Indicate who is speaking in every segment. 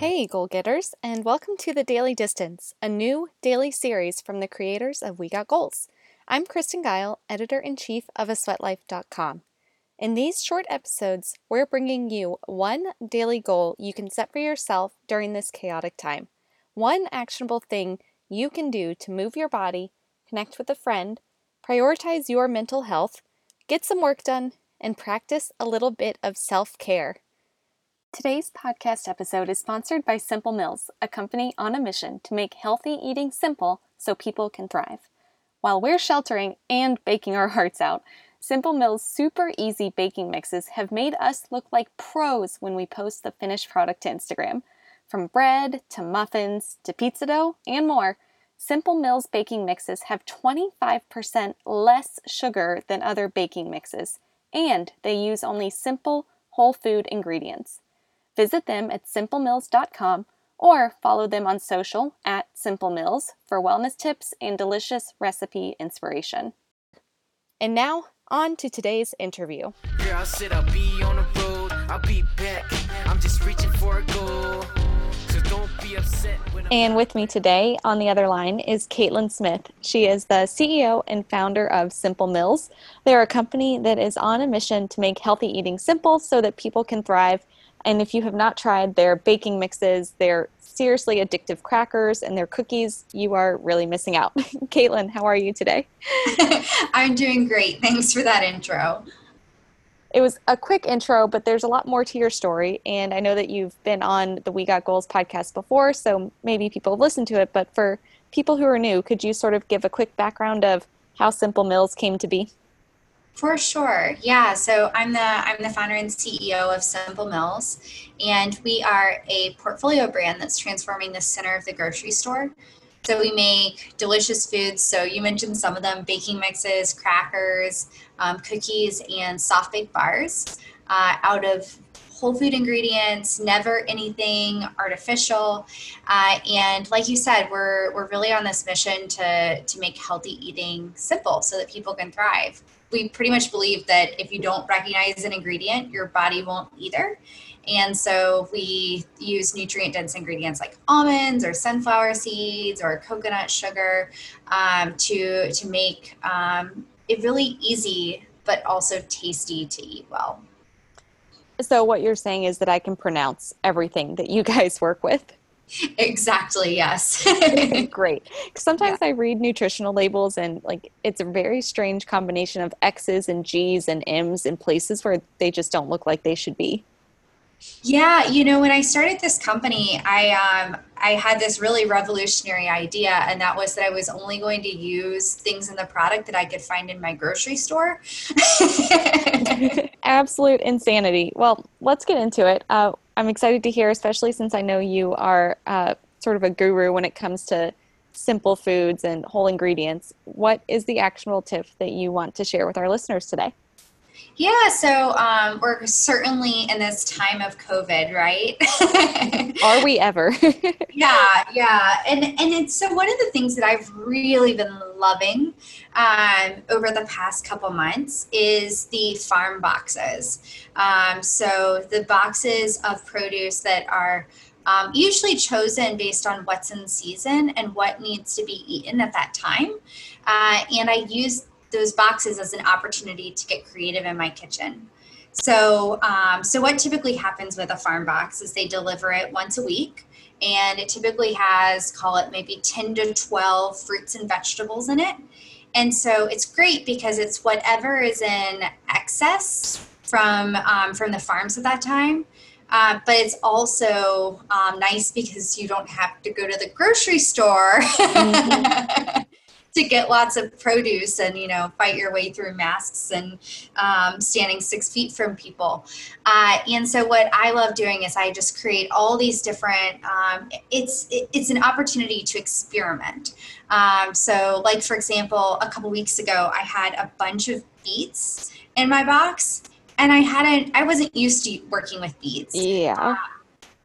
Speaker 1: Hey, goal getters, and welcome to the Daily Distance, a new daily series from the creators of We Got Goals. I'm Kristen Geil, editor in chief of asweatlife.com. In these short episodes, we're bringing you one daily goal you can set for yourself during this chaotic time, one actionable thing you can do to move your body, connect with a friend, prioritize your mental health, get some work done, and practice a little bit of self care. Today's podcast episode is sponsored by Simple Mills, a company on a mission to make healthy eating simple so people can thrive. While we're sheltering and baking our hearts out, Simple Mills' super easy baking mixes have made us look like pros when we post the finished product to Instagram. From bread to muffins to pizza dough and more, Simple Mills baking mixes have 25% less sugar than other baking mixes, and they use only simple, whole food ingredients. Visit them at simplemills.com or follow them on social at Simple Mills for wellness tips and delicious recipe inspiration. And now, on to today's interview. Girl, said I'll be on the road, I'll be back. I'm just reaching for a goal. And with me today on the other line is Katlin Smith. She is the CEO and founder of Simple Mills. They're a company that is on a mission to make healthy eating simple so that people can thrive and if you have not tried their baking mixes, their seriously addictive crackers, and their cookies, you are really missing out. Katlin, how are you today?
Speaker 2: I'm doing great. Thanks for that intro.
Speaker 1: It was a quick intro, but there's a lot more to your story. And I know that you've been on the We Got Goals podcast before, so maybe people have listened to it. But for people who are new, could you sort of give a quick background of how Simple Mills came to be?
Speaker 2: For sure. Yeah. So I'm the I'm the founder and CEO of Simple Mills, and we are a portfolio brand that's transforming the center of the grocery store. So we make delicious foods. So you mentioned some of them: baking mixes, crackers, um, cookies, and soft baked bars uh, out of whole food ingredients, never anything artificial. Uh, and like you said, we're, we're really on this mission to, to make healthy eating simple so that people can thrive we pretty much believe that if you don't recognize an ingredient, your body won't either. And so we use nutrient dense ingredients like almonds or sunflower seeds or coconut sugar um, to, to make um, it really easy but also tasty to eat well.
Speaker 1: So, what you're saying is that I can pronounce everything that you guys work with?
Speaker 2: Exactly, yes.
Speaker 1: Great. Sometimes yeah. I read nutritional labels and like it's a very strange combination of X's and G's and M's in places where they just don't look like they should be.
Speaker 2: Yeah, you know, when I started this company, I um, I had this really revolutionary idea, and that was that I was only going to use things in the product that I could find in my grocery store.
Speaker 1: Absolute insanity. Well, let's get into it. Uh, I'm excited to hear, especially since I know you are uh, sort of a guru when it comes to simple foods and whole ingredients. What is the actionable tip that you want to share with our listeners today?
Speaker 2: Yeah, so um, we're certainly in this time of COVID, right?
Speaker 1: Are we ever?
Speaker 2: yeah, yeah, and and it's so one of the things that I've really been loving um, over the past couple months is the farm boxes. Um, so the boxes of produce that are um, usually chosen based on what's in season and what needs to be eaten at that time. Uh, and I use those boxes as an opportunity to get creative in my kitchen. So, um, so what typically happens with a farm box is they deliver it once a week, and it typically has call it maybe 10 to 12 fruits and vegetables in it. And so it's great because it's whatever is in excess from um, from the farms at that time. Uh, but it's also um, nice because you don't have to go to the grocery store mm-hmm. to get lots of produce and you know fight your way through masks and um, standing six feet from people. Uh, and so what i love doing is i just create all these different um, it's it, it's an opportunity to experiment. Um, so like for example a couple weeks ago i had a bunch of beets in my box and i hadn't i wasn't used to working with beets.
Speaker 1: Yeah. Uh,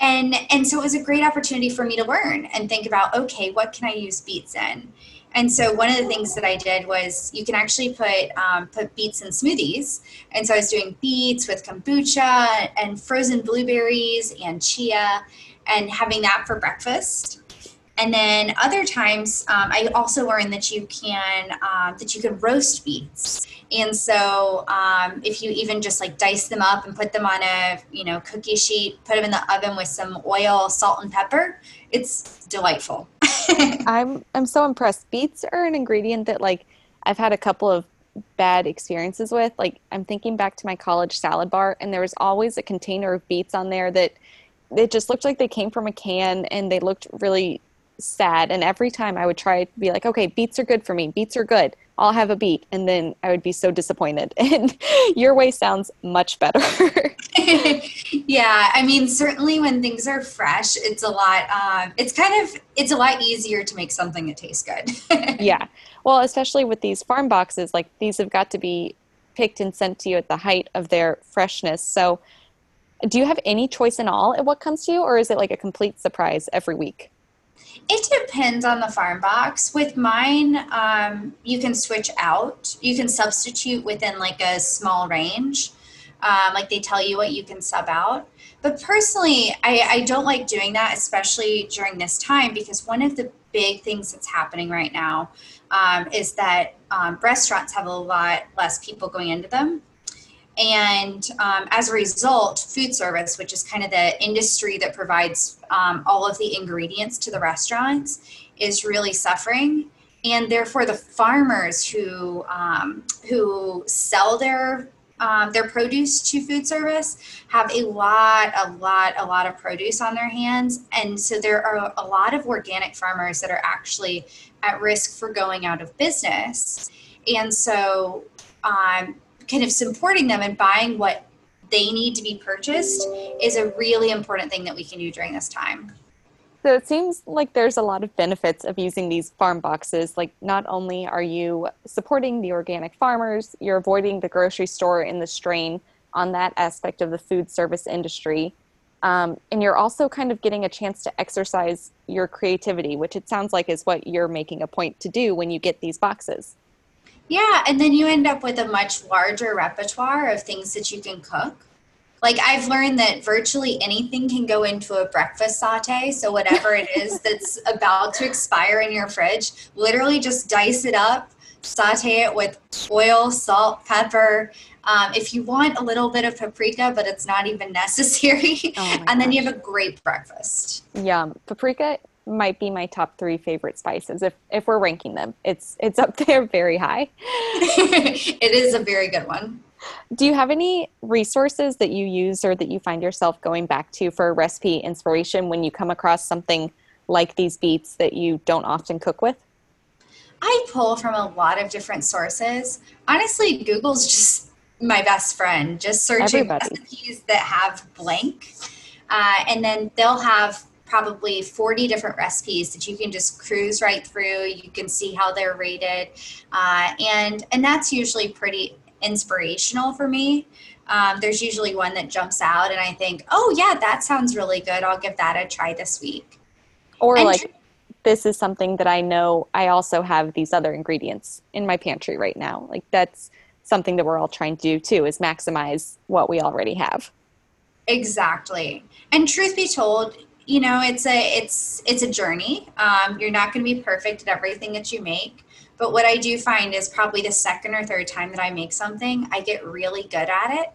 Speaker 2: and and so it was a great opportunity for me to learn and think about okay what can i use beets in and so one of the things that I did was you can actually put um, put beets in smoothies. And so I was doing beets with kombucha and frozen blueberries and chia. and having that for breakfast. And then other times, um, I also learned that you can um, that you can roast beets. And so, um, if you even just like dice them up and put them on a you know cookie sheet, put them in the oven with some oil, salt, and pepper, it's delightful.
Speaker 1: I'm I'm so impressed. Beets are an ingredient that like I've had a couple of bad experiences with. Like I'm thinking back to my college salad bar, and there was always a container of beets on there that it just looked like they came from a can, and they looked really sad. And every time I would try to be like, okay, beets are good for me. Beets are good. I'll have a beet. And then I would be so disappointed. And your way sounds much better.
Speaker 2: yeah. I mean, certainly when things are fresh, it's a lot, um, it's kind of, it's a lot easier to make something that tastes good.
Speaker 1: yeah. Well, especially with these farm boxes, like these have got to be picked and sent to you at the height of their freshness. So, do you have any choice in all at what comes to you, or is it like a complete surprise every week?
Speaker 2: It depends on the farm box. With mine, um, you can switch out. You can substitute within like a small range. Um, like they tell you what you can sub out. But personally, I, I don't like doing that, especially during this time, because one of the big things that's happening right now um, is that um, restaurants have a lot less people going into them. And um, as a result, food service, which is kind of the industry that provides um, all of the ingredients to the restaurants, is really suffering. And therefore, the farmers who um, who sell their um, their produce to food service have a lot, a lot, a lot of produce on their hands, and so there are a lot of organic farmers that are actually at risk for going out of business. And so, um, kind of supporting them and buying what they need to be purchased is a really important thing that we can do during this time.
Speaker 1: So it seems like there's a lot of benefits of using these farm boxes. Like, not only are you supporting the organic farmers, you're avoiding the grocery store and the strain on that aspect of the food service industry. Um, and you're also kind of getting a chance to exercise your creativity, which it sounds like is what you're making a point to do when you get these boxes.
Speaker 2: Yeah, and then you end up with a much larger repertoire of things that you can cook. Like I've learned that virtually anything can go into a breakfast saute. So whatever it is that's about to expire in your fridge, literally just dice it up, saute it with oil, salt, pepper. Um, if you want a little bit of paprika, but it's not even necessary, oh and then you have a great breakfast.
Speaker 1: Yum. Paprika might be my top three favorite spices if if we're ranking them. It's it's up there very high.
Speaker 2: it is a very good one.
Speaker 1: Do you have any resources that you use or that you find yourself going back to for recipe inspiration when you come across something like these beets that you don't often cook with?
Speaker 2: I pull from a lot of different sources. Honestly, Google's just my best friend. Just searching Everybody. recipes that have blank, uh, and then they'll have probably 40 different recipes that you can just cruise right through. You can see how they're rated. Uh, and and that's usually pretty inspirational for me. Um, there's usually one that jumps out and i think oh yeah that sounds really good. I'll give that a try this week.
Speaker 1: Or and like tr- this is something that i know i also have these other ingredients in my pantry right now. Like that's something that we're all trying to do too is maximize what we already have.
Speaker 2: Exactly. And truth be told you know it's a it's it's a journey. Um, you're not going to be perfect at everything that you make but what i do find is probably the second or third time that i make something i get really good at it.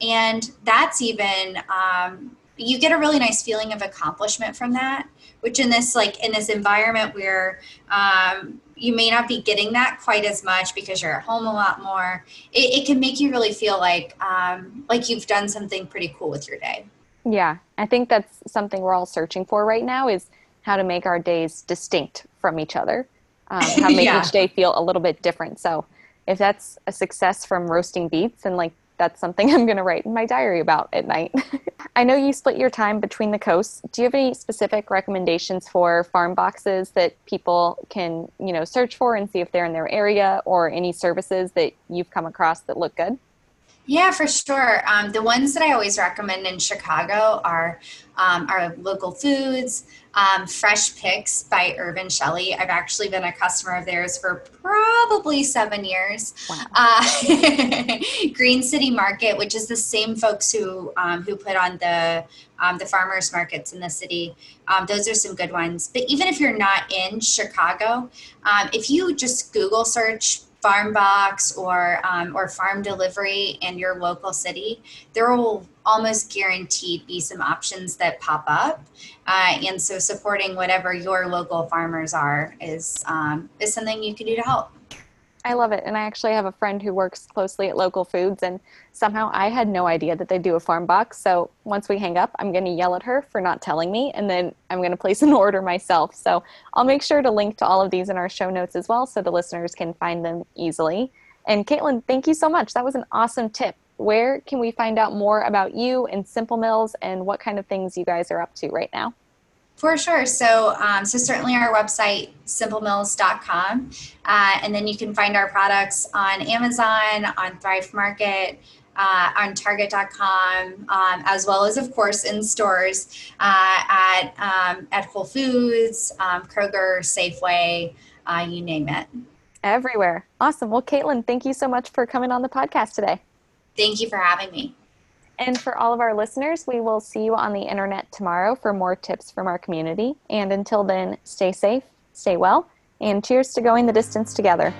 Speaker 2: And that's even um, you get a really nice feeling of accomplishment from that which in this like in this environment where um, you may not be getting that quite as much because you're at home a lot more it, it can make you really feel like um, like you've done something pretty cool with your day
Speaker 1: yeah, I think that's something we're all searching for right now is how to make our days distinct from each other, um, how to make yeah. each day feel a little bit different. So if that's a success from roasting beets and like that's something I'm going to write in my diary about at night. I know you split your time between the coasts. Do you have any specific recommendations for farm boxes that people can, you know, search for and see if they're in their area or any services that you've come across that look good?
Speaker 2: Yeah, for sure. Um, the ones that I always recommend in Chicago are um, our local foods, um, Fresh Picks by Irv and Shelly. I've actually been a customer of theirs for probably seven years. Wow. Uh, Green City Market, which is the same folks who um, who put on the um, the farmers markets in the city. Um, those are some good ones. But even if you're not in Chicago, if you just Google search farm box or um, or farm delivery in your local city, there will almost guaranteed be some options that pop up. Uh, and so supporting whatever your local farmers are is um, is something you can do to help.
Speaker 1: I love it. And I actually have a friend who works closely at local foods, and somehow I had no idea that they do a farm box. So once we hang up, I'm going to yell at her for not telling me, and then I'm going to place an order myself. So I'll make sure to link to all of these in our show notes as well so the listeners can find them easily. And Katlin, thank you so much. That was an awesome tip. Where can we find out more about you and Simple Mills and what kind of things you guys are up to right now?
Speaker 2: For sure. So, um, so certainly our website, simplemills.com. Uh, and then you can find our products on Amazon, on Thrive Market, uh, on Target.com, um, as well as, of course, in stores uh, at, um, at Whole Foods, um, Kroger, Safeway, uh, you name it.
Speaker 1: Everywhere. Awesome. Well, Katlin, thank you so much for coming on the podcast today.
Speaker 2: Thank you for having me.
Speaker 1: And for all of our listeners, we will see you on the internet tomorrow for more tips from our community. And until then, stay safe, stay well, and cheers to going the distance together.